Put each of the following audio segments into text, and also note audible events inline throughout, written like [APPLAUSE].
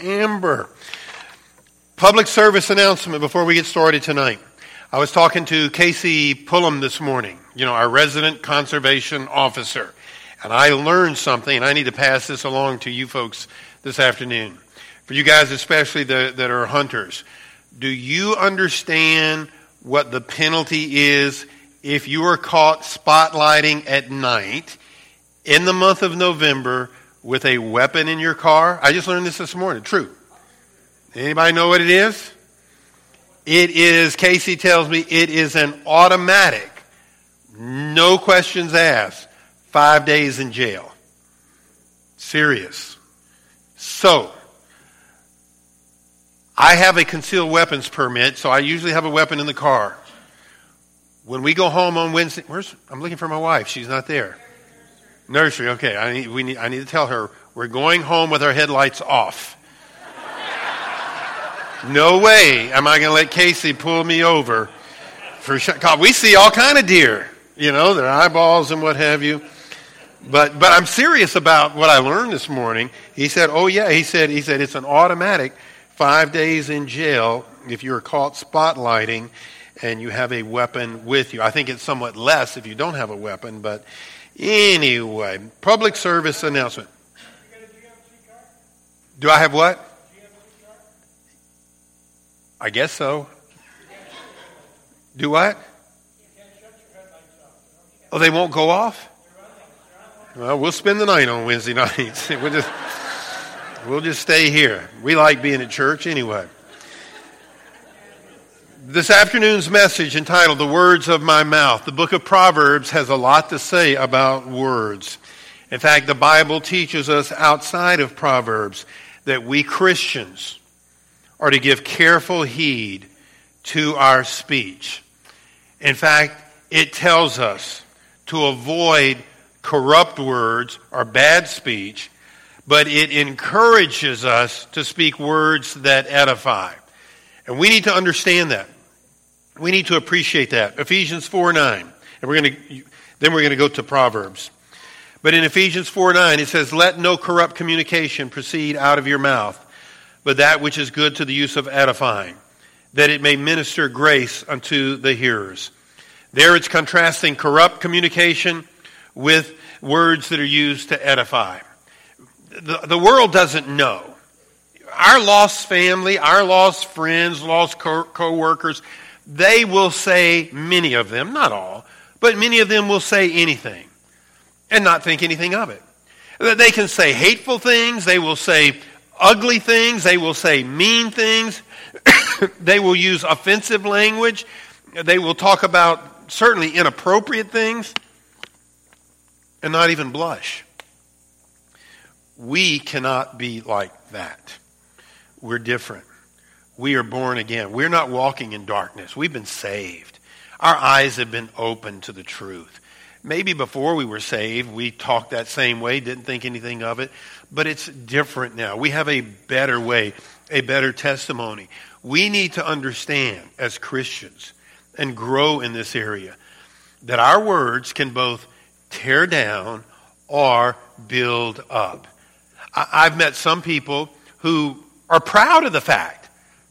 Amber. Public service announcement before we get started tonight. I was talking to Casey Pullum this morning, you know, our resident conservation officer, and I learned something, and I need to pass this along to you folks this afternoon. For you guys, especially the, that are hunters, do you understand what the penalty is if you are caught spotlighting at night in the month of November with a weapon in your car? I just learned this this morning. True. Anybody know what it is? It is, Casey tells me, it is an automatic, no questions asked, five days in jail. Serious. So, I have a concealed weapons permit, so I usually have a weapon in the car. When we go home on Wednesday, where's, I'm looking for my wife. She's not there. Nursery, okay. I need, we need, I need to tell her we're going home with our headlights off. No way am I going to let Casey pull me over for God, we see all kind of deer, you know, their eyeballs and what have you. But but I'm serious about what I learned this morning. He said, "Oh yeah," he said. He said it's an automatic five days in jail if you're caught spotlighting and you have a weapon with you. I think it's somewhat less if you don't have a weapon, but anyway, public service announcement. Do I have what? I guess so. Do what? Oh, they won't go off? Well, we'll spend the night on Wednesday [LAUGHS] nights. we'll just we'll just stay here. We like being at church anyway. This afternoon's message entitled The Words of My Mouth. The book of Proverbs has a lot to say about words. In fact, the Bible teaches us outside of Proverbs that we Christians are to give careful heed to our speech. In fact, it tells us to avoid corrupt words or bad speech, but it encourages us to speak words that edify. And we need to understand that. We need to appreciate that. Ephesians 4 9. And we're going to, then we're going to go to Proverbs. But in Ephesians 4 9, it says, Let no corrupt communication proceed out of your mouth but that which is good to the use of edifying, that it may minister grace unto the hearers. There it's contrasting corrupt communication with words that are used to edify. The, the world doesn't know. Our lost family, our lost friends, lost co workers, they will say, many of them, not all, but many of them will say anything and not think anything of it. They can say hateful things, they will say ugly things, they will say mean things, [COUGHS] they will use offensive language, they will talk about certainly inappropriate things, and not even blush. We cannot be like that. We're different. We are born again. We're not walking in darkness. We've been saved. Our eyes have been opened to the truth. Maybe before we were saved, we talked that same way, didn't think anything of it but it's different now. We have a better way, a better testimony. We need to understand as Christians and grow in this area that our words can both tear down or build up. I've met some people who are proud of the fact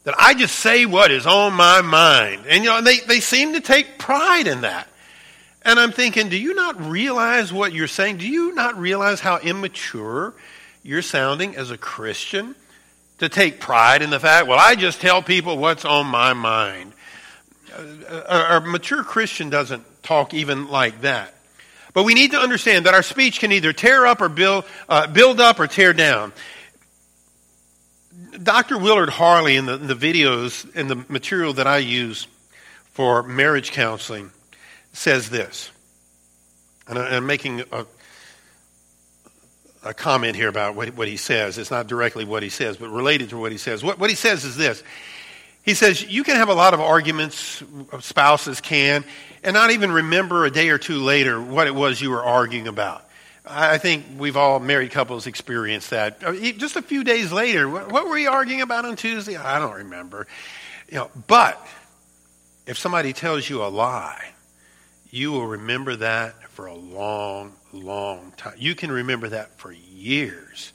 that I just say what is on my mind. And you know, they, they seem to take pride in that. And I'm thinking, do you not realize what you're saying? Do you not realize how immature you're sounding as a Christian to take pride in the fact, well, I just tell people what's on my mind. A, a mature Christian doesn't talk even like that. But we need to understand that our speech can either tear up or build, uh, build up or tear down. Dr. Willard Harley, in the, in the videos and the material that I use for marriage counseling, says this. And I'm making a, a comment here about what, what he says. It's not directly what he says, but related to what he says. What, what he says is this He says, You can have a lot of arguments, spouses can, and not even remember a day or two later what it was you were arguing about. I think we've all married couples experienced that. Uh, just a few days later, what were you arguing about on Tuesday? I don't remember. You know, but if somebody tells you a lie, you will remember that for a long, long time. You can remember that for years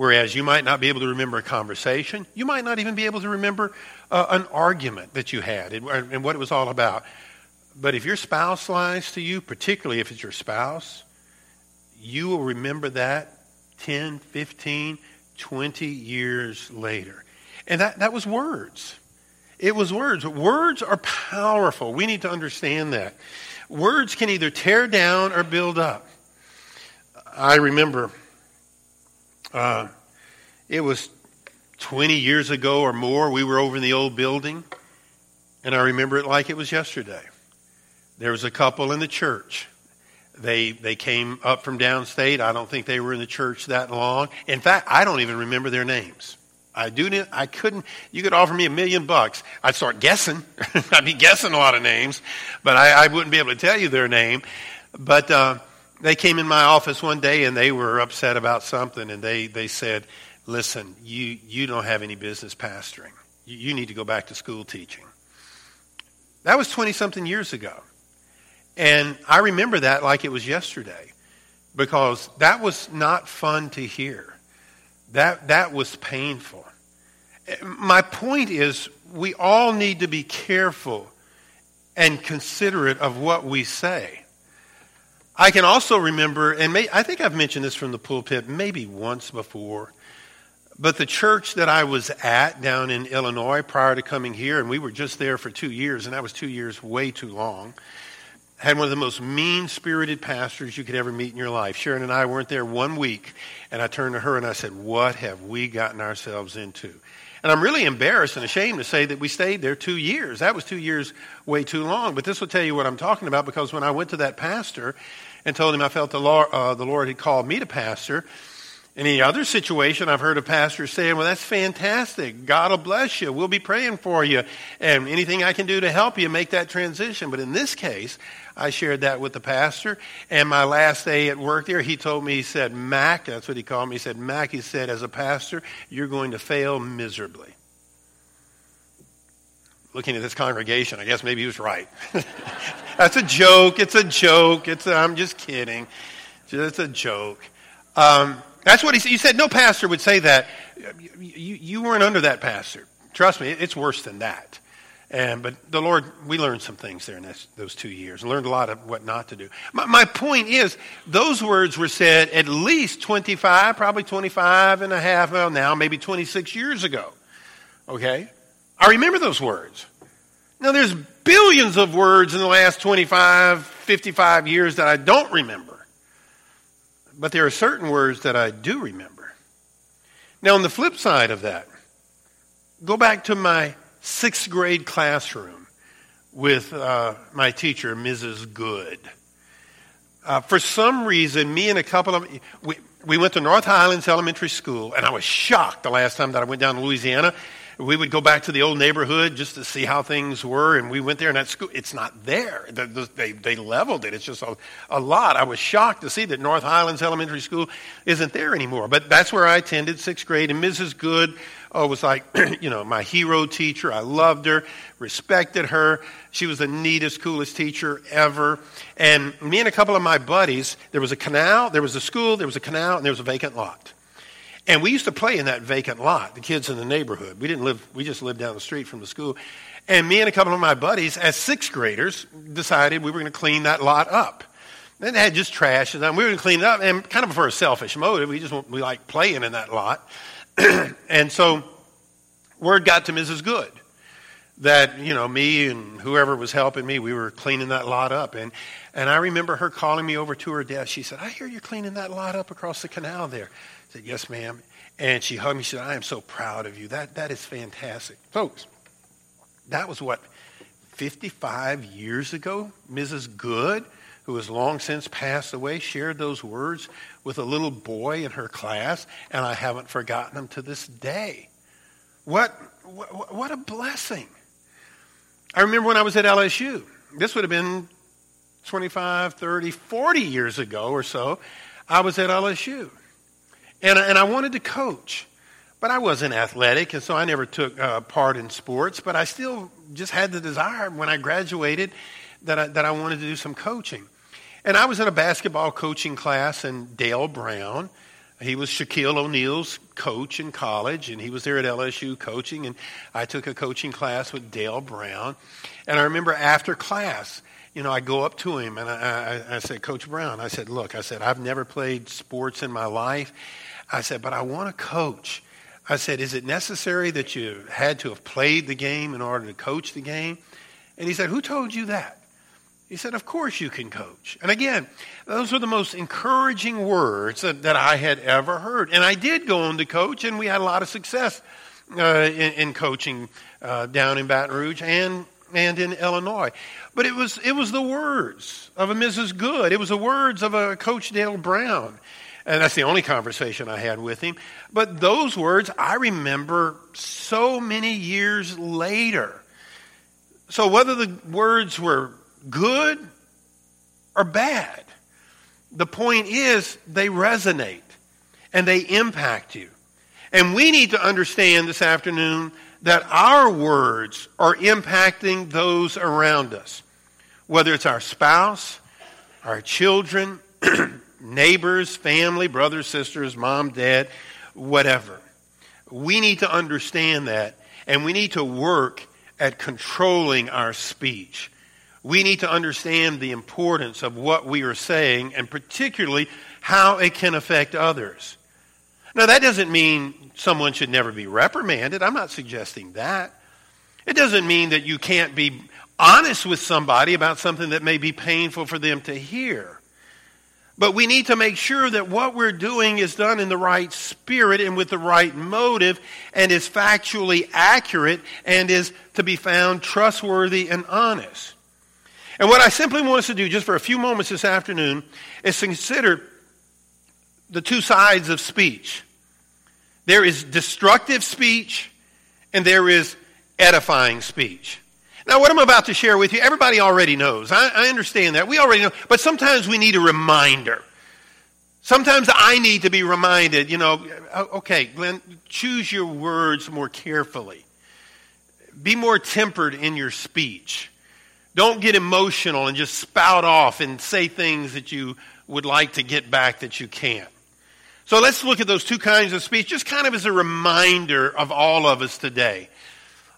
Whereas you might not be able to remember a conversation, you might not even be able to remember uh, an argument that you had and, and what it was all about. But if your spouse lies to you, particularly if it's your spouse, you will remember that 10, 15, 20 years later. And that, that was words. It was words. Words are powerful. We need to understand that. Words can either tear down or build up. I remember uh, it was 20 years ago or more. We were over in the old building, and I remember it like it was yesterday. There was a couple in the church. They, they came up from downstate. I don't think they were in the church that long. In fact, I don't even remember their names. I do. I couldn't. You could offer me a million bucks. I'd start guessing. [LAUGHS] I'd be guessing a lot of names, but I, I wouldn't be able to tell you their name. But uh, they came in my office one day and they were upset about something, and they they said, "Listen, you you don't have any business pastoring. You, you need to go back to school teaching." That was twenty something years ago. And I remember that like it was yesterday because that was not fun to hear. That, that was painful. My point is, we all need to be careful and considerate of what we say. I can also remember, and may, I think I've mentioned this from the pulpit maybe once before, but the church that I was at down in Illinois prior to coming here, and we were just there for two years, and that was two years way too long had one of the most mean spirited pastors you could ever meet in your life. Sharon and I weren't there one week, and I turned to her and I said, What have we gotten ourselves into? And I'm really embarrassed and ashamed to say that we stayed there two years. That was two years way too long. But this will tell you what I'm talking about because when I went to that pastor and told him I felt the Lord, uh, the Lord had called me to pastor, in any other situation, I've heard a pastor saying, Well, that's fantastic. God will bless you. We'll be praying for you. And anything I can do to help you make that transition. But in this case, I shared that with the pastor. And my last day at work there, he told me, he said, Mac, that's what he called me. He said, Mac, he said, as a pastor, you're going to fail miserably. Looking at this congregation, I guess maybe he was right. [LAUGHS] that's a joke. It's a joke. It's a, I'm just kidding. It's a joke. Um, that's what he said. You said no pastor would say that. You, you weren't under that pastor. Trust me, it's worse than that. And, but the Lord, we learned some things there in this, those two years. Learned a lot of what not to do. My, my point is, those words were said at least 25, probably 25 and a half, well, now maybe 26 years ago. Okay? I remember those words. Now, there's billions of words in the last 25, 55 years that I don't remember. But there are certain words that I do remember. Now, on the flip side of that, go back to my sixth grade classroom with uh, my teacher, Mrs. Good. Uh, for some reason, me and a couple of we, we went to North Highlands Elementary School, and I was shocked the last time that I went down to Louisiana we would go back to the old neighborhood just to see how things were. And we went there, and at school, it's not there. They, they leveled it. It's just a, a lot. I was shocked to see that North Highlands Elementary School isn't there anymore. But that's where I attended sixth grade. And Mrs. Good oh, was like, [CLEARS THROAT] you know, my hero teacher. I loved her, respected her. She was the neatest, coolest teacher ever. And me and a couple of my buddies, there was a canal, there was a school, there was a canal, and there was a vacant lot. And we used to play in that vacant lot, the kids in the neighborhood. We didn't live, we just lived down the street from the school. And me and a couple of my buddies, as sixth graders, decided we were going to clean that lot up. And it had just trash, and we were going to clean it up, and kind of for a selfish motive. We just we like playing in that lot. [CLEARS THROAT] and so word got to Mrs. Good that you know me and whoever was helping me we were cleaning that lot up and and i remember her calling me over to her desk she said i hear you're cleaning that lot up across the canal there I said, Yes, ma'am. And she hugged me. She said, I am so proud of you. That, that is fantastic. Folks, that was what, 55 years ago? Mrs. Good, who has long since passed away, shared those words with a little boy in her class, and I haven't forgotten him to this day. What, what, what a blessing. I remember when I was at LSU. This would have been 25, 30, 40 years ago or so. I was at LSU. And, and I wanted to coach, but I wasn't athletic, and so I never took uh, part in sports. But I still just had the desire when I graduated that I, that I wanted to do some coaching. And I was in a basketball coaching class, and Dale Brown, He was Shaquille O'Neal's coach in college, and he was there at LSU coaching. And I took a coaching class with Dale Brown. And I remember after class, you know, I go up to him and I, I, I said, Coach Brown, I said, look, I said, I've never played sports in my life. I said, but I want to coach. I said, is it necessary that you had to have played the game in order to coach the game? And he said, who told you that? He said, Of course you can coach. And again, those were the most encouraging words that, that I had ever heard. And I did go on to coach, and we had a lot of success uh, in, in, coaching uh, down in Baton Rouge and, and in Illinois. But it was, it was the words of a Mrs. Good, it was the words of a Coach Dale Brown. And that's the only conversation I had with him. But those words I remember so many years later. So whether the words were good or bad. The point is, they resonate and they impact you. And we need to understand this afternoon that our words are impacting those around us, whether it's our spouse, our children, [CLEARS THROAT] neighbors, family, brothers, sisters, mom, dad, whatever. We need to understand that, and we need to work at controlling our speech we need to understand the importance of what we are saying and particularly how it can affect others. Now, that doesn't mean someone should never be reprimanded. I'm not suggesting that. It doesn't mean that you can't be honest with somebody about something that may be painful for them to hear. But we need to make sure that what we're doing is done in the right spirit and with the right motive and is factually accurate and is to be found trustworthy and honest. And what I simply want us to do just for a few moments this afternoon is to consider the two sides of speech. There is destructive speech and there is edifying speech. Now, what I'm about to share with you, everybody already knows. I, I, understand that. We already know. But sometimes we need a reminder. Sometimes I need to be reminded, you know, oh, okay, Glenn, choose your words more carefully. Be more tempered in your speech. Don't get emotional and just spout off and say things that you would like to get back that you can't. So let's look at those two kinds of speech just kind of as a reminder of all of us today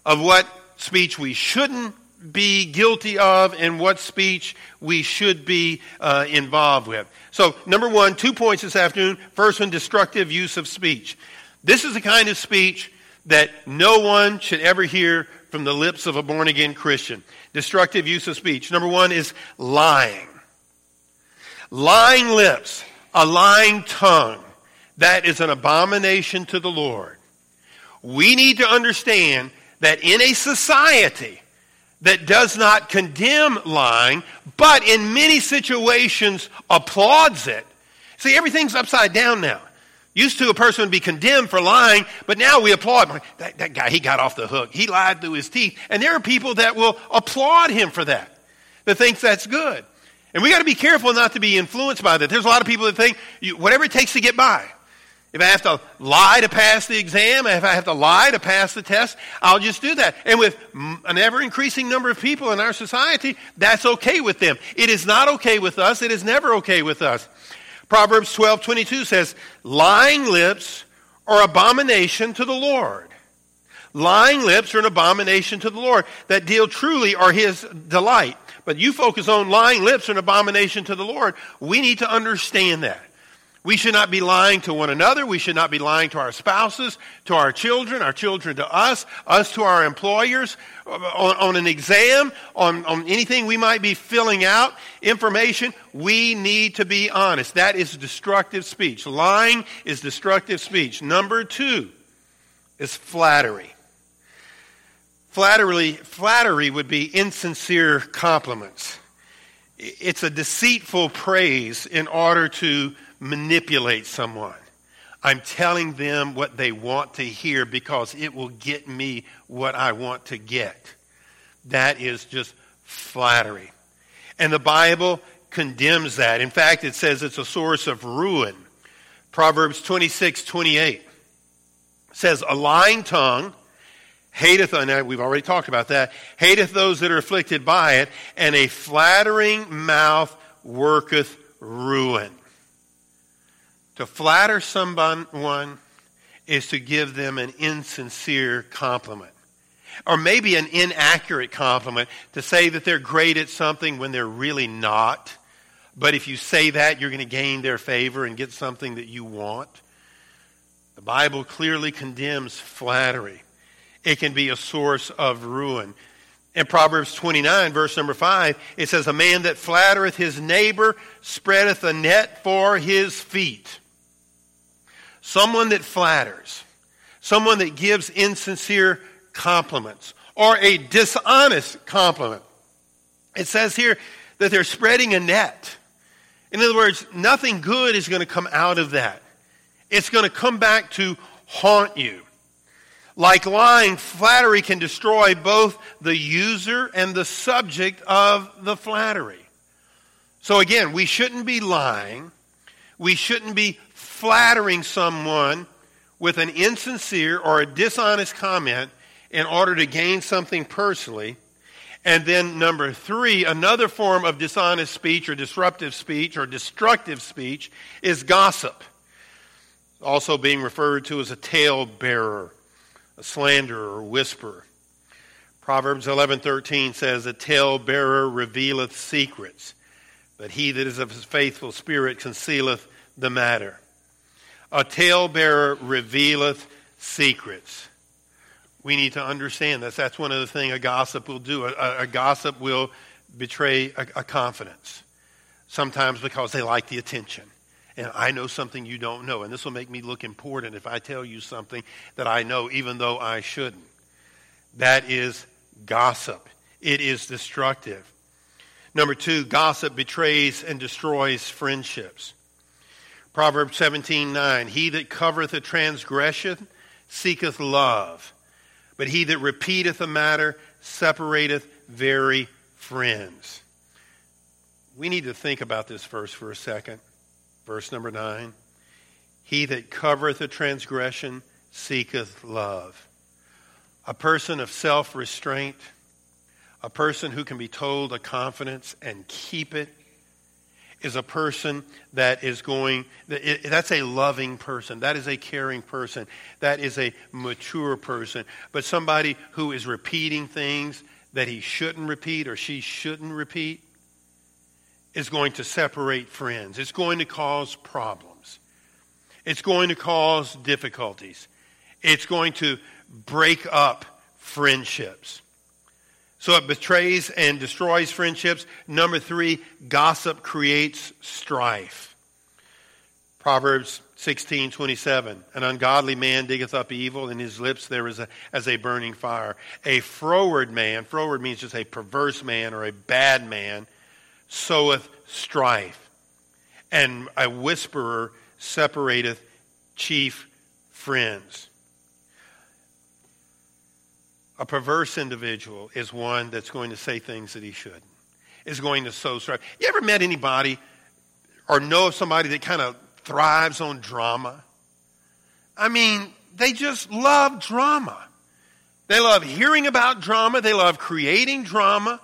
of what speech we shouldn't be guilty of and what speech we should be uh, involved with. So, number one, two points this afternoon. First one, destructive use of speech. This is the kind of speech that no one should ever hear from the lips of a born again Christian. Destructive use of speech. Number one is lying. Lying lips, a lying tongue. That is an abomination to the Lord. We need to understand that in a society that does not condemn lying, but in many situations applauds it. See, everything's upside down now. Used to, a person would be condemned for lying, but now we applaud. That, that guy, he got off the hook. He lied through his teeth. And there are people that will applaud him for that, that thinks that's good. And we got to be careful not to be influenced by that. There's a lot of people that think you, whatever it takes to get by. If I have to lie to pass the exam, if I have to lie to pass the test, I'll just do that. And with an ever increasing number of people in our society, that's okay with them. It is not okay with us. It is never okay with us. Proverbs 12 22 says, Lying lips are abomination to the Lord. Lying lips are an abomination to the Lord. That deal truly are his delight. But you focus on lying lips are an abomination to the Lord. We need to understand that. We should not be lying to one another. We should not be lying to our spouses, to our children, our children to us, us to our employers, on, on an exam, on, on anything we might be filling out, information. We need to be honest. That is destructive speech. Lying is destructive speech. Number two is flattery. Flattery, flattery would be insincere compliments. It's a deceitful praise in order to manipulate someone. I'm telling them what they want to hear because it will get me what I want to get. That is just flattery. And the Bible condemns that. In fact, it says it's a source of ruin. Proverbs 26, 28 says, A lying tongue hateth, and we've already talked about that, hateth those that are afflicted by it, and a flattering mouth worketh ruin. To flatter someone is to give them an insincere compliment. Or maybe an inaccurate compliment to say that they're great at something when they're really not. But if you say that, you're going to gain their favor and get something that you want. The Bible clearly condemns flattery. It can be a source of ruin. In Proverbs 29, verse number 5, it says, A man that flattereth his neighbor spreadeth a net for his feet. Someone that flatters, someone that gives insincere compliments, or a dishonest compliment. It says here that they're spreading a net. In other words, nothing good is going to come out of that. It's going to come back to haunt you. Like lying, flattery can destroy both the user and the subject of the flattery. So again, we shouldn't be lying. We shouldn't be flattering someone with an insincere or a dishonest comment in order to gain something personally. And then, number three, another form of dishonest speech or disruptive speech or destructive speech is gossip, also being referred to as a tale bearer a slanderer or whisperer. Proverbs 11:13 says, "A talebearer revealeth secrets, but he that is of his faithful spirit concealeth the matter." A talebearer revealeth secrets. We need to understand this. That's one of the things a gossip will do. A, a gossip will betray a, a confidence, sometimes because they like the attention and I know something you don't know. And this will make me look important if I tell you something that I know, even though I shouldn't. That is gossip, it is destructive. Number two, gossip betrays and destroys friendships. Proverbs 17 9. He that covereth a transgression seeketh love, but he that repeateth a matter separateth very friends. We need to think about this verse for a second. Verse number 9 He that covereth a transgression seeketh love. A person of self restraint, a person who can be told a confidence and keep it, is a person that is going, that's a loving person. That is a caring person. That is a mature person. But somebody who is repeating things that he shouldn't repeat or she shouldn't repeat, is going to separate friends. It's going to cause problems. It's going to cause difficulties. It's going to break up friendships. So it betrays and destroys friendships. Number three, gossip creates strife. Proverbs 16, 27. An ungodly man diggeth up evil, in his lips there is a, as a burning fire. A froward man, froward means just a perverse man or a bad man, soweth strife, and a whisperer separateth chief friends. A perverse individual is one that's going to say things that he shouldn't, is going to sow strife. You ever met anybody or know of somebody that kind of thrives on drama? I mean, they just love drama. They love hearing about drama. They love creating drama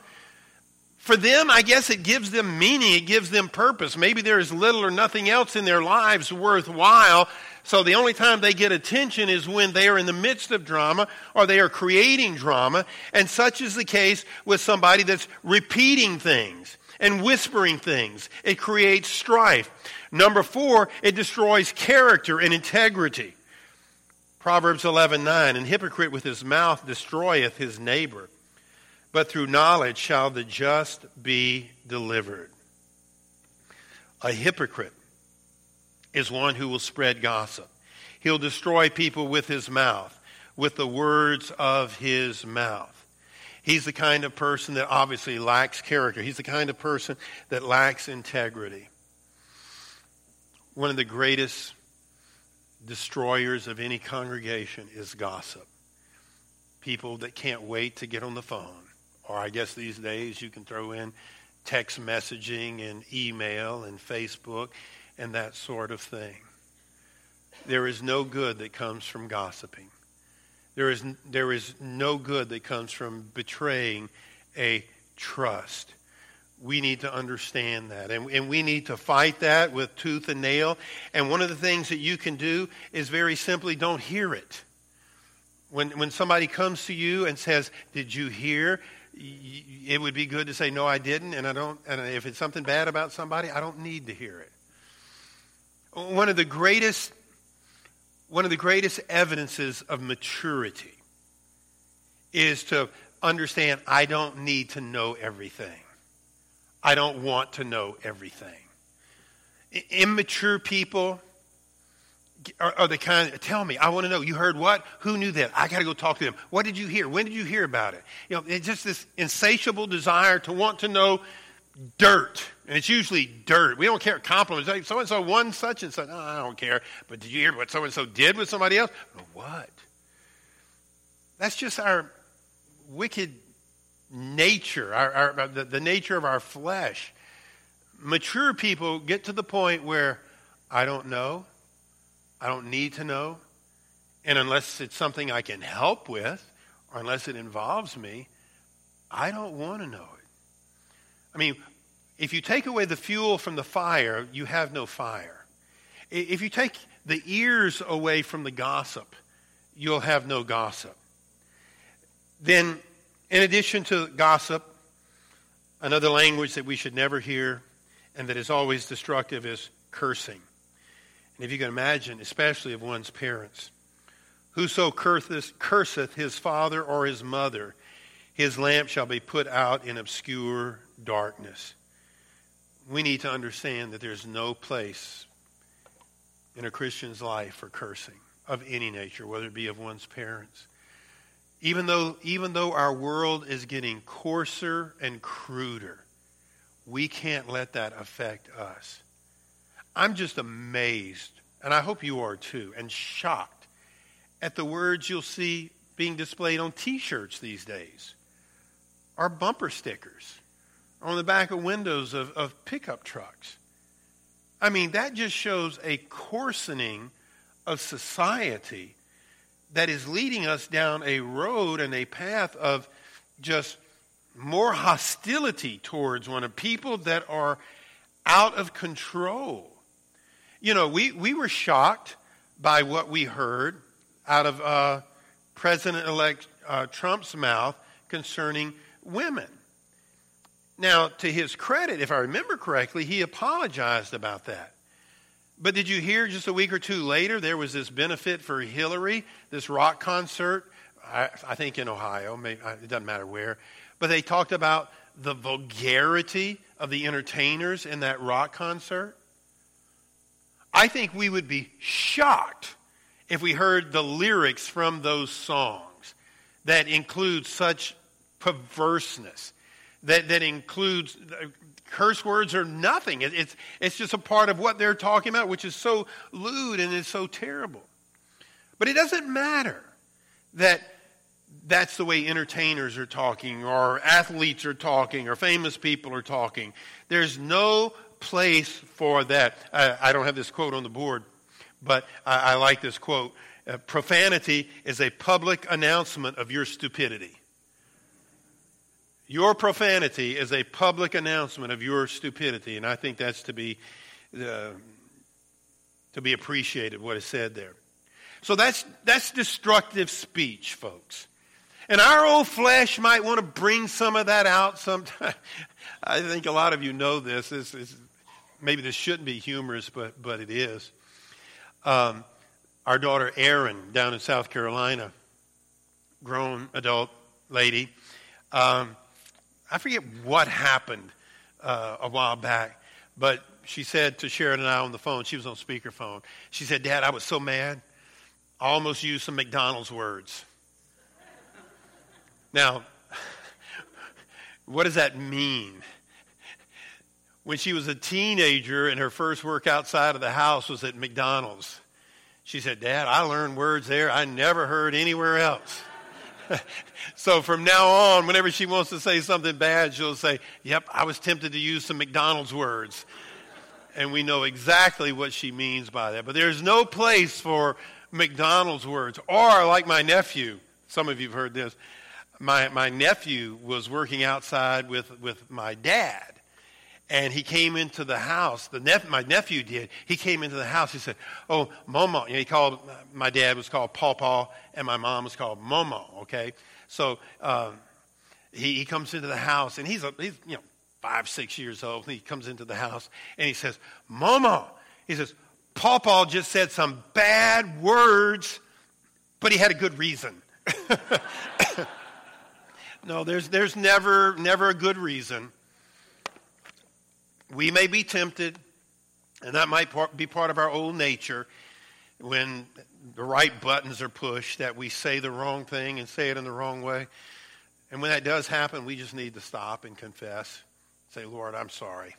for them, I guess it gives them meaning, it gives them purpose. Maybe there is little or nothing else in their lives worthwhile. So the only time they get attention is when they are in the midst of drama or they are creating drama. And such is the case with somebody that's repeating things and whispering things. It creates strife. Number four, it destroys character and integrity. Proverbs 11 9, and hypocrite with his mouth destroyeth his neighbor but through knowledge shall the just be delivered. A hypocrite is one who will spread gossip. He'll destroy people with his mouth, with the words of his mouth. He's the kind of person that obviously lacks character. He's the kind of person that lacks integrity. One of the greatest destroyers of any congregation is gossip. People that can't wait to get on the phone or I guess these days you can throw in text messaging and email and Facebook and that sort of thing. There is no good that comes from gossiping. There is, there is no good that comes from betraying a trust. we need to understand that. And, and we need to fight that with tooth and nail. And one of the things that you can do is very simply don't hear it. When, when somebody comes to you and says, Did you hear? It would be good to say, No, I didn't. And, I don't, and if it's something bad about somebody, I don't need to hear it. One of the greatest, one of the greatest evidences of maturity is to understand I don't need to know everything. I don't want to know everything. Immature people are, are the kind of, tell me, I want to know. You heard what? Who knew that? I got to go talk to them. What did you hear? When did you hear about it? You know, it's just this insatiable desire to want to know dirt. And it's usually dirt. We don't care compliments. So and so won such and such. I don't care. But did you hear what so and so did with somebody else? what? That's just our wicked nature, our, our, uh, the, the nature of our flesh. Mature people get to the point where I don't know, I don't need to know, and unless it's something I can help with, or unless it involves me, I don't want to know it. I mean, if you take away the fuel from the fire, you have no fire. If you take the ears away from the gossip, you'll have no gossip. Then in addition to gossip, another language that we should never hear and that is always destructive is cursing. And if you can imagine, especially of one's parents, whoso curseth, his father or his mother, his lamp shall be put out in obscure darkness. We need to understand that there's no place in a Christian's life for cursing of any nature, whether it be of one's parents. Even though, even though our world is getting coarser and cruder, we can't let that affect us. I'm just amazed, and I hope you are too, and shocked at the words you'll see being displayed on t shirts these days, or bumper stickers, on the back of windows of, of pickup trucks. I mean, that just shows a coarsening of society that is leading us down a road and a path of just more hostility towards one of people that are out of control. You know, we, we were shocked by what we heard out of uh, President elect uh, Trump's mouth concerning women. Now, to his credit, if I remember correctly, he apologized about that. But did you hear just a week or two later there was this benefit for Hillary, this rock concert? I, I think in Ohio, maybe, it doesn't matter where. But they talked about the vulgarity of the entertainers in that rock concert. I think we would be shocked if we heard the lyrics from those songs that include such perverseness, that, that includes curse words are nothing. It's, it's just a part of what they're talking about, which is so lewd and is so terrible. But it doesn't matter that that's the way entertainers are talking, or athletes are talking, or famous people are talking. There's no place for that. I, I don't have this quote on the board, but I, I like this quote. Uh, profanity is a public announcement of your stupidity. Your profanity is a public announcement of your stupidity, and I think that's to be uh, to be appreciated. What is said there. So that's that's destructive speech, folks. And our old flesh might want to bring some of that out sometime. [LAUGHS] I think a lot of you know this. this, maybe this shouldn't be humorous, but but it is. Um, our daughter Erin down in South Carolina, grown adult lady. Um, I forget what happened uh, a while back, but she said to Sharon and I on the phone, she was on speakerphone. She said, Dad, I was so mad, I almost used some McDonald's words. now, [LAUGHS] what does that mean? When she was a teenager and her first work outside of the house was at McDonald's, she said, Dad, I learned words there I never heard anywhere else. [LAUGHS] so from now on, whenever she wants to say something bad, she'll say, Yep, I was tempted to use some McDonald's words. And we know exactly what she means by that. But there's no place for McDonald's words. Or, like my nephew, some of you have heard this. My, my nephew was working outside with, with my dad. and he came into the house. The nep- my nephew did. He came into the house. He said, "Oh, Momo." You know, he called my dad was called Paw Paw, and my mom was called Momo. Okay, so um, he, he comes into the house, and he's a, he's you know five six years old. And he comes into the house, and he says, "Momo." He says, "Paw Paw just said some bad words, but he had a good reason." [LAUGHS] no, there's there's never never a good reason we may be tempted, and that might be part of our old nature when the right buttons are pushed that we say the wrong thing and say it in the wrong way. And when that does happen, we just need to stop and confess. Say, Lord, I'm sorry.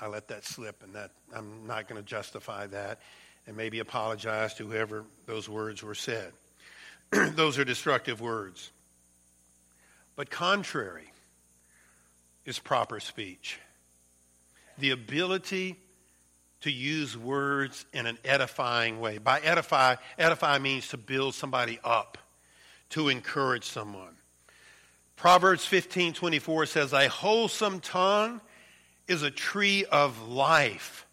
I let that slip, and that I'm not going to justify that, and maybe apologize to whoever those words were said. [CLEARS THROAT] those are destructive words. But contrary is proper speech the ability to use words in an edifying way. By edify, edify means to build somebody up, to encourage someone. Proverbs 15:24 says, "A wholesome tongue is a tree of life."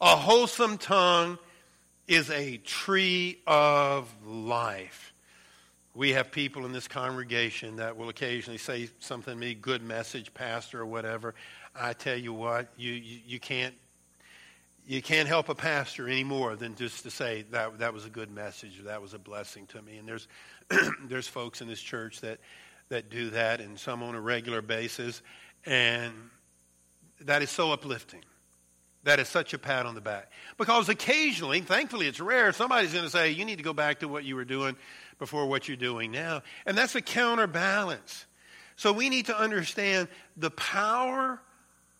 A wholesome tongue is a tree of life. We have people in this congregation that will occasionally say something to me, good message, pastor, or whatever. I tell you what, you, you, you can't you can't help a pastor any more than just to say that that was a good message or that was a blessing to me. And there's [CLEARS THROAT] there's folks in this church that that do that, and some on a regular basis, and that is so uplifting. That is such a pat on the back. Because occasionally, thankfully it's rare, somebody's going to say, you need to go back to what you were doing before what you're doing now. And that's a counterbalance. So we need to understand the power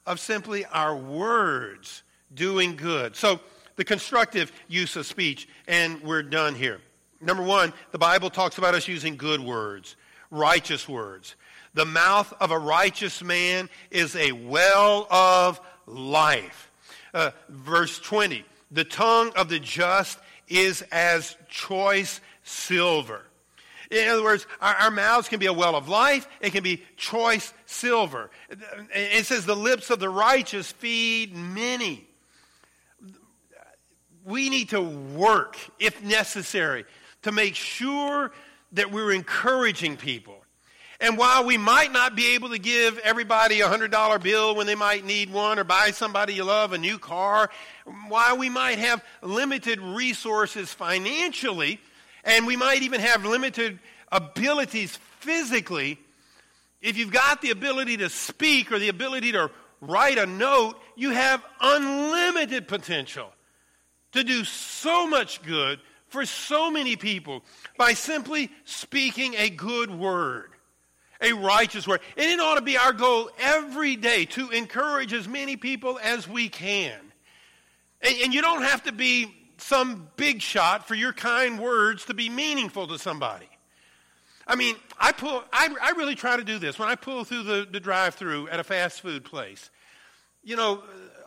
of simply our words doing good. So, the constructive use of speech, and we're done here. Number one, the Bible talks about us using good words, righteous words. The mouth of a righteous man is a well of life. Uh, verse 20, the tongue of the just is as choice silver. In other words, our, our, mouths can be a well of life. It can be choice silver. It says the lips of the righteous feed many. We need to work, if necessary, to make sure that we're encouraging people. And while we might not be able to give everybody a $100 bill when they might need one or buy somebody you love a new car, while we might have limited resources financially, and we might even have limited abilities physically. If you've got the ability to speak or the ability to write a note, you have unlimited potential to do so much good for so many people by simply speaking a good word, a righteous word. And it ought to be our goal every day to encourage as many people as we can. And, and you don't have to be some big shot for your kind words to be meaningful to somebody. I mean, I pull. I, I really try to do this when I pull through the, the drive-through at a fast food place. You know,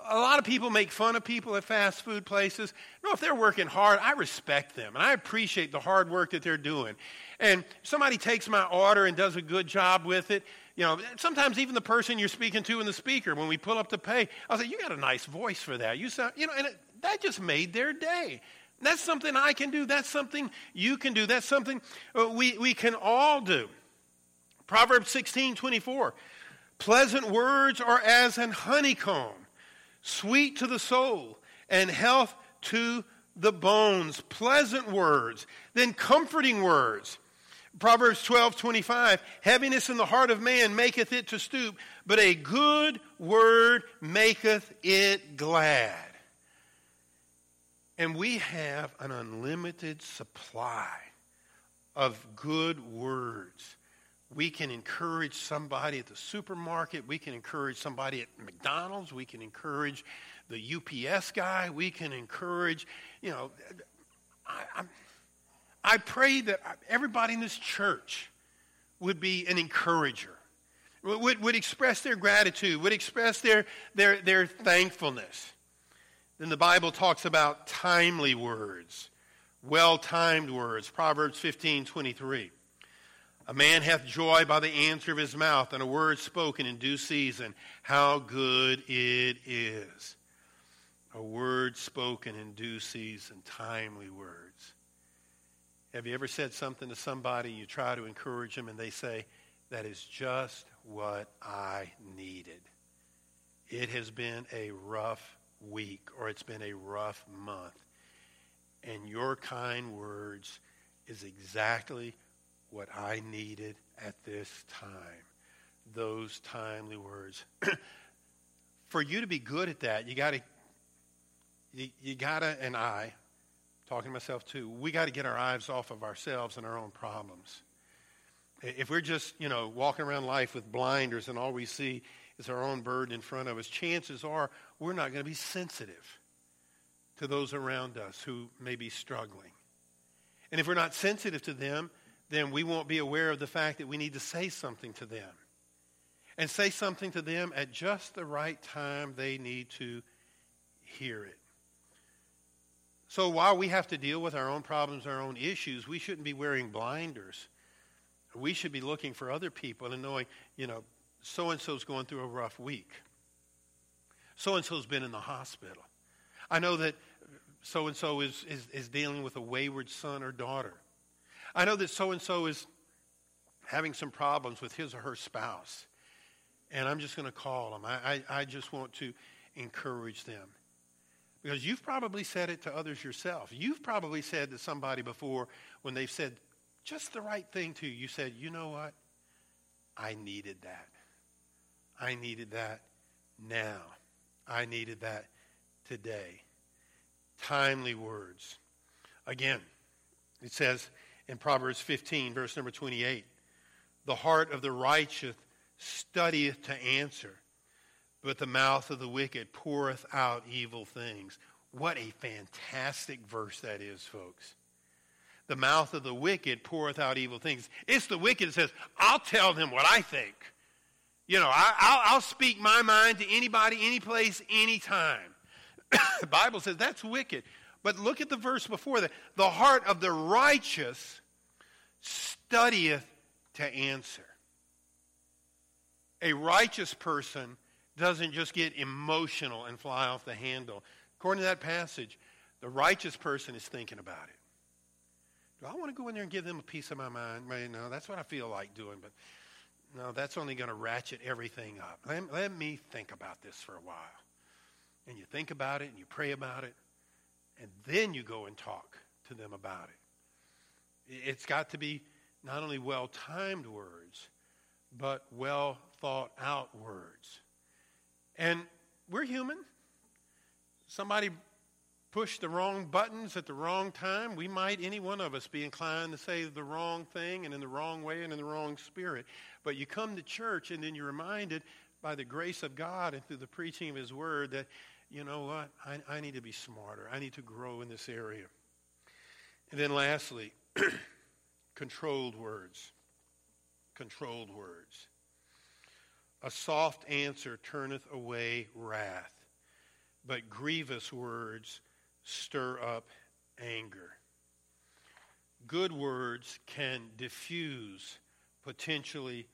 a lot of people make fun of people at fast food places. You know, if they're working hard, I respect them and I appreciate the hard work that they're doing. And somebody takes my order and does a good job with it. You know, sometimes even the person you're speaking to in the speaker, when we pull up to pay, I'll say, "You got a nice voice for that." You sound, you know, and it, that just made their day. That's something I can do. That's something you can do. That's something uh, we, we can all do. Proverbs 16 24. Pleasant words are as an honeycomb, sweet to the soul, and health to the bones. Pleasant words, then comforting words. Proverbs 12, 25, heaviness in the heart of man maketh it to stoop, but a good word maketh it glad. And we have an unlimited supply of good words. We can encourage somebody at the supermarket. We can encourage somebody at McDonald's. We can encourage the UPS guy. We can encourage, you know, I, I, I pray that everybody in this church would be an encourager, would, would express their gratitude, would express their, their, their thankfulness. Then the Bible talks about timely words, well timed words. Proverbs 15 23. A man hath joy by the answer of his mouth, and a word spoken in due season. How good it is. A word spoken in due season, timely words. Have you ever said something to somebody, you try to encourage them, and they say, That is just what I needed? It has been a rough week, or it's been a rough month. And your kind words is exactly what I needed at this time. Those timely words. [CLEARS THROAT] For you to be good at that, you got to, you, you got to, and I, talking to myself too, we got to get our eyes off of ourselves and our own problems. If we're just, you know, walking around life with blinders and all we see is our own burden in front of us, chances are we're not going to be sensitive to those around us who may be struggling. And if we're not sensitive to them, then we won't be aware of the fact that we need to say something to them. And say something to them at just the right time they need to hear it. So while we have to deal with our own problems, our own issues, we shouldn't be wearing blinders. We should be looking for other people and knowing, you know, so and so's going through a rough week. So and so's been in the hospital. I know that so and so is is dealing with a wayward son or daughter. I know that so and so is having some problems with his or her spouse. And I'm just going to call them. I, I, I just want to encourage them. Because you've probably said it to others yourself. You've probably said to somebody before when they've said just the right thing to you, you said, you know what? I needed that. I needed that now. I needed that today. Timely words. Again, it says, in Proverbs 15, verse number 28. The heart of the righteous studieth to answer, but the mouth of the wicked poureth out evil things. What a fantastic verse that is, folks. The mouth of the wicked poureth out evil things. It's the wicked that says, I'll tell them what I think. You know, I, will speak my mind to anybody, any place, anytime. [COUGHS] the Bible says that's wicked. But look at the verse before that. The heart of the righteous studieth to answer. A righteous person doesn't just get emotional and fly off the handle. According to that passage, the righteous person is thinking about it. Do I want to go in there and give them a piece of my mind? No, that's what I feel like doing, but no, that's only going to ratchet everything up. Let, let me think about this for a while. And you think about it and you pray about it and then you go and talk to them about it. It's got to be not only well timed words, but well thought out words. And we're human. Somebody pushed the wrong buttons at the wrong time. We might, any one of us, be inclined to say the wrong thing and in the wrong way and in the wrong spirit. But you come to church and then you're reminded by the grace of God and through the preaching of His Word that you know what? I, I need to be smarter. I need to grow in this area. And then lastly, [CLEARS THROAT] controlled words. Controlled words. A soft answer turneth away wrath, but grievous words stir up anger. Good words can diffuse potentially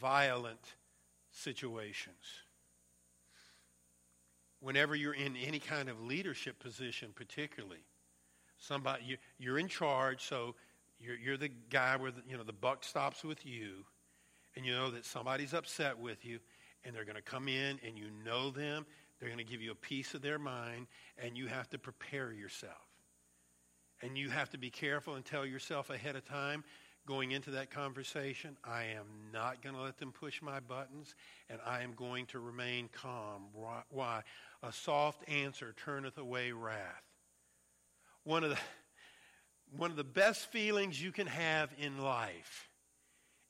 violent situations whenever you're in any kind of leadership position, particularly, somebody you, you're in charge, so you're, you're the guy where the, you know the buck stops with you, and you know that somebody's upset with you, and they're going to come in, and you know them. They're going to give you a piece of their mind, and you have to prepare yourself. And you have to be careful and tell yourself ahead of time going into that conversation, I am not going to let them push my buttons, and I am going to remain calm. Why? A soft answer turneth away wrath. One of the, one of the best feelings you can have in life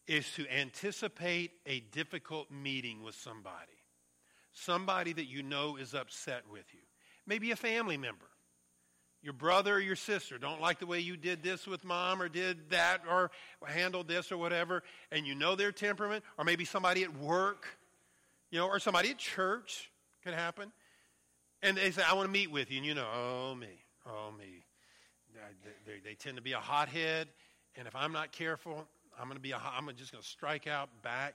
is to anticipate a difficult meeting with somebody. Somebody that you know is upset with you. Maybe a family member your brother or your sister don't like the way you did this with mom or did that or handled this or whatever, and you know their temperament, or maybe somebody at work, you know, or somebody at church could happen, and they say, I want to meet with you, and you know, oh me, oh me. They, they, tend to be a hothead, and if I'm not careful, I'm going to be, a, I'm just going to strike out back.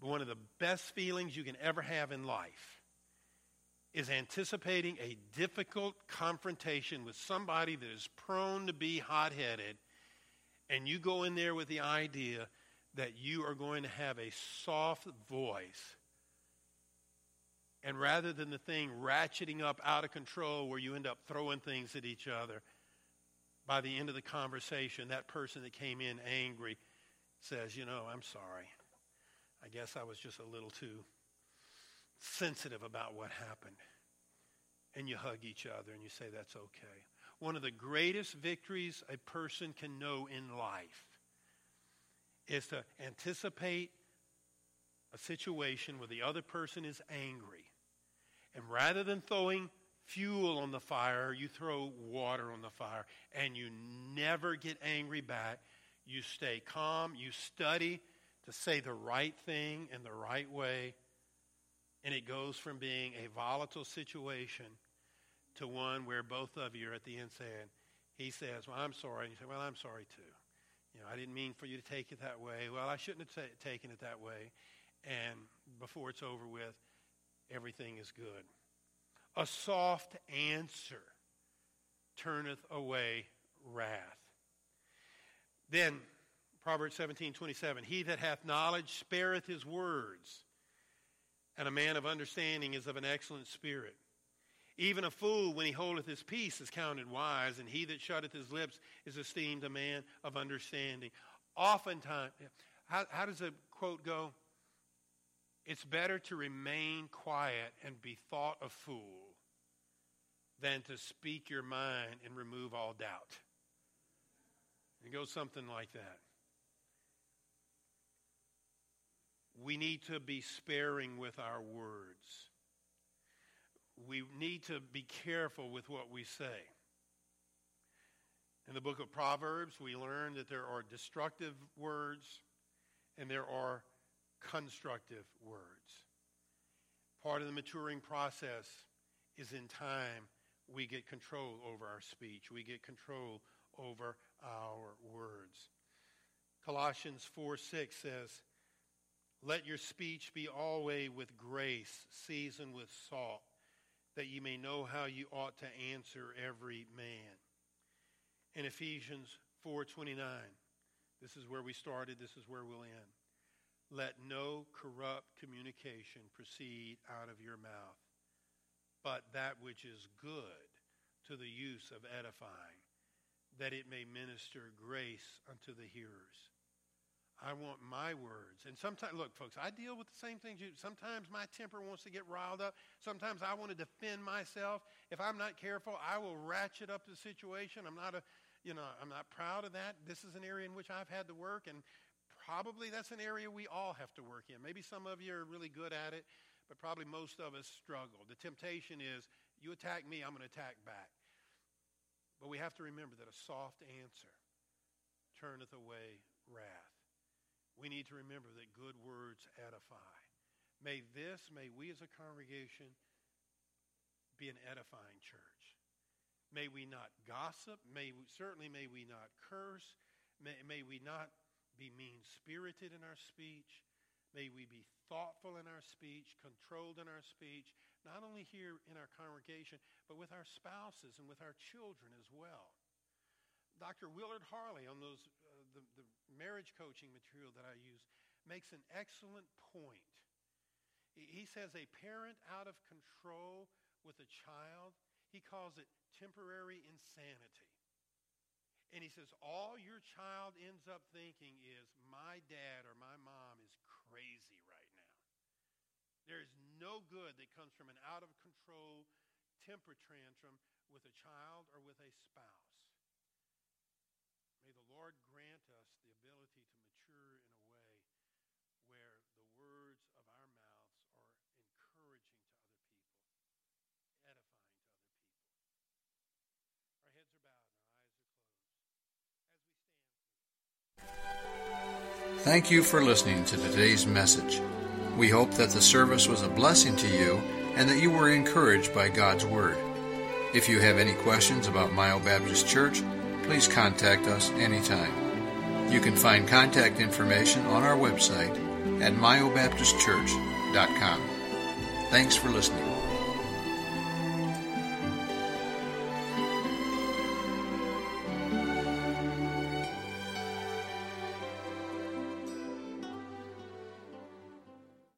But one of the best feelings you can ever have in life is anticipating a difficult confrontation with somebody that is prone to be hot headed, and you go in there with the idea that you are going to have a soft voice. And rather than the thing ratcheting up out of control where you end up throwing things at each other, by the end of the conversation, that person that came in angry says, You know, I'm sorry. I guess I was just a little too sensitive about what happened. And you hug each other and you say, That's okay. One of the greatest victories a person can know in life is to anticipate a situation where the other person is angry. And rather than throwing fuel on the fire, you throw water on the fire, and you never get angry back. You stay calm, you study to say the right thing in the right way, and it goes from being a volatile situation to one where both of you are at the end saying, he says, well, I'm sorry. And you say, well, I'm sorry too. You know, I didn't mean for you to take it that way. Well, I shouldn't have t- taken it that way. And before it's over with, everything is good. A soft answer turneth away wrath. Then, Proverbs 17 27, he that hath knowledge spareth his words, and a man of understanding is of an excellent spirit. Even a fool, when he holdeth his peace, is counted wise, and he that shutteth his lips is esteemed a man of understanding. Oftentimes, how, how does the quote go? It's better to remain quiet and be thought a fool than to speak your mind and remove all doubt. It goes something like that. We need to be sparing with our words. We need to be careful with what we say. In the book of Proverbs, we learn that there are destructive words and there are constructive words. Part of the maturing process is in time we get control over our speech. We get control over our words. Colossians 4 6 says, Let your speech be always with grace, seasoned with salt, that you may know how you ought to answer every man. In Ephesians 4:29, this is where we started, this is where we'll end. Let no corrupt communication proceed out of your mouth, but that which is good to the use of edifying, that it may minister grace unto the hearers. I want my words. And sometimes, look, folks, I deal with the same things you Sometimes my temper wants to get riled up. Sometimes I want to defend myself. If I'm not careful, I will ratchet up the situation. I'm not a, you know, I'm not proud of that. This is an area in which I've had to work, and probably that's an area we all have to work in. Maybe some of you are really good at it, but probably most of us struggle. The temptation is you attack me, I'm going to attack back. But we have to remember that a soft answer turneth away wrath. We need to remember that good words edify. May this, may we as a congregation be an edifying church. May we not gossip. May we, certainly may we not curse. May, may we not be mean spirited in our speech. May we be thoughtful in our speech, controlled in our speech, not only here in our congregation, but with our spouses and with our children as well. Dr. Willard Harley, on those, the, the marriage coaching material that I use, makes an excellent point. He says a parent out of control with a child, he calls it temporary insanity. And he says, all your child ends up thinking is, my dad or my mom is crazy right now. There is no good that comes from an out of control temper tantrum with a child or with a spouse. May the Lord grant us the ability to mature in a way where the words of our mouths are encouraging to other people, edifying to other people. Our heads are bowed. our eyes are closed, as we stand. Thank you for listening to today's message. We hope that the service was a blessing to you and that you were encouraged by God's Word. If you have any questions about Mile Baptist Church, please contact us anytime. You can find contact information on our website at myobaptistchurch.com. Thanks for listening.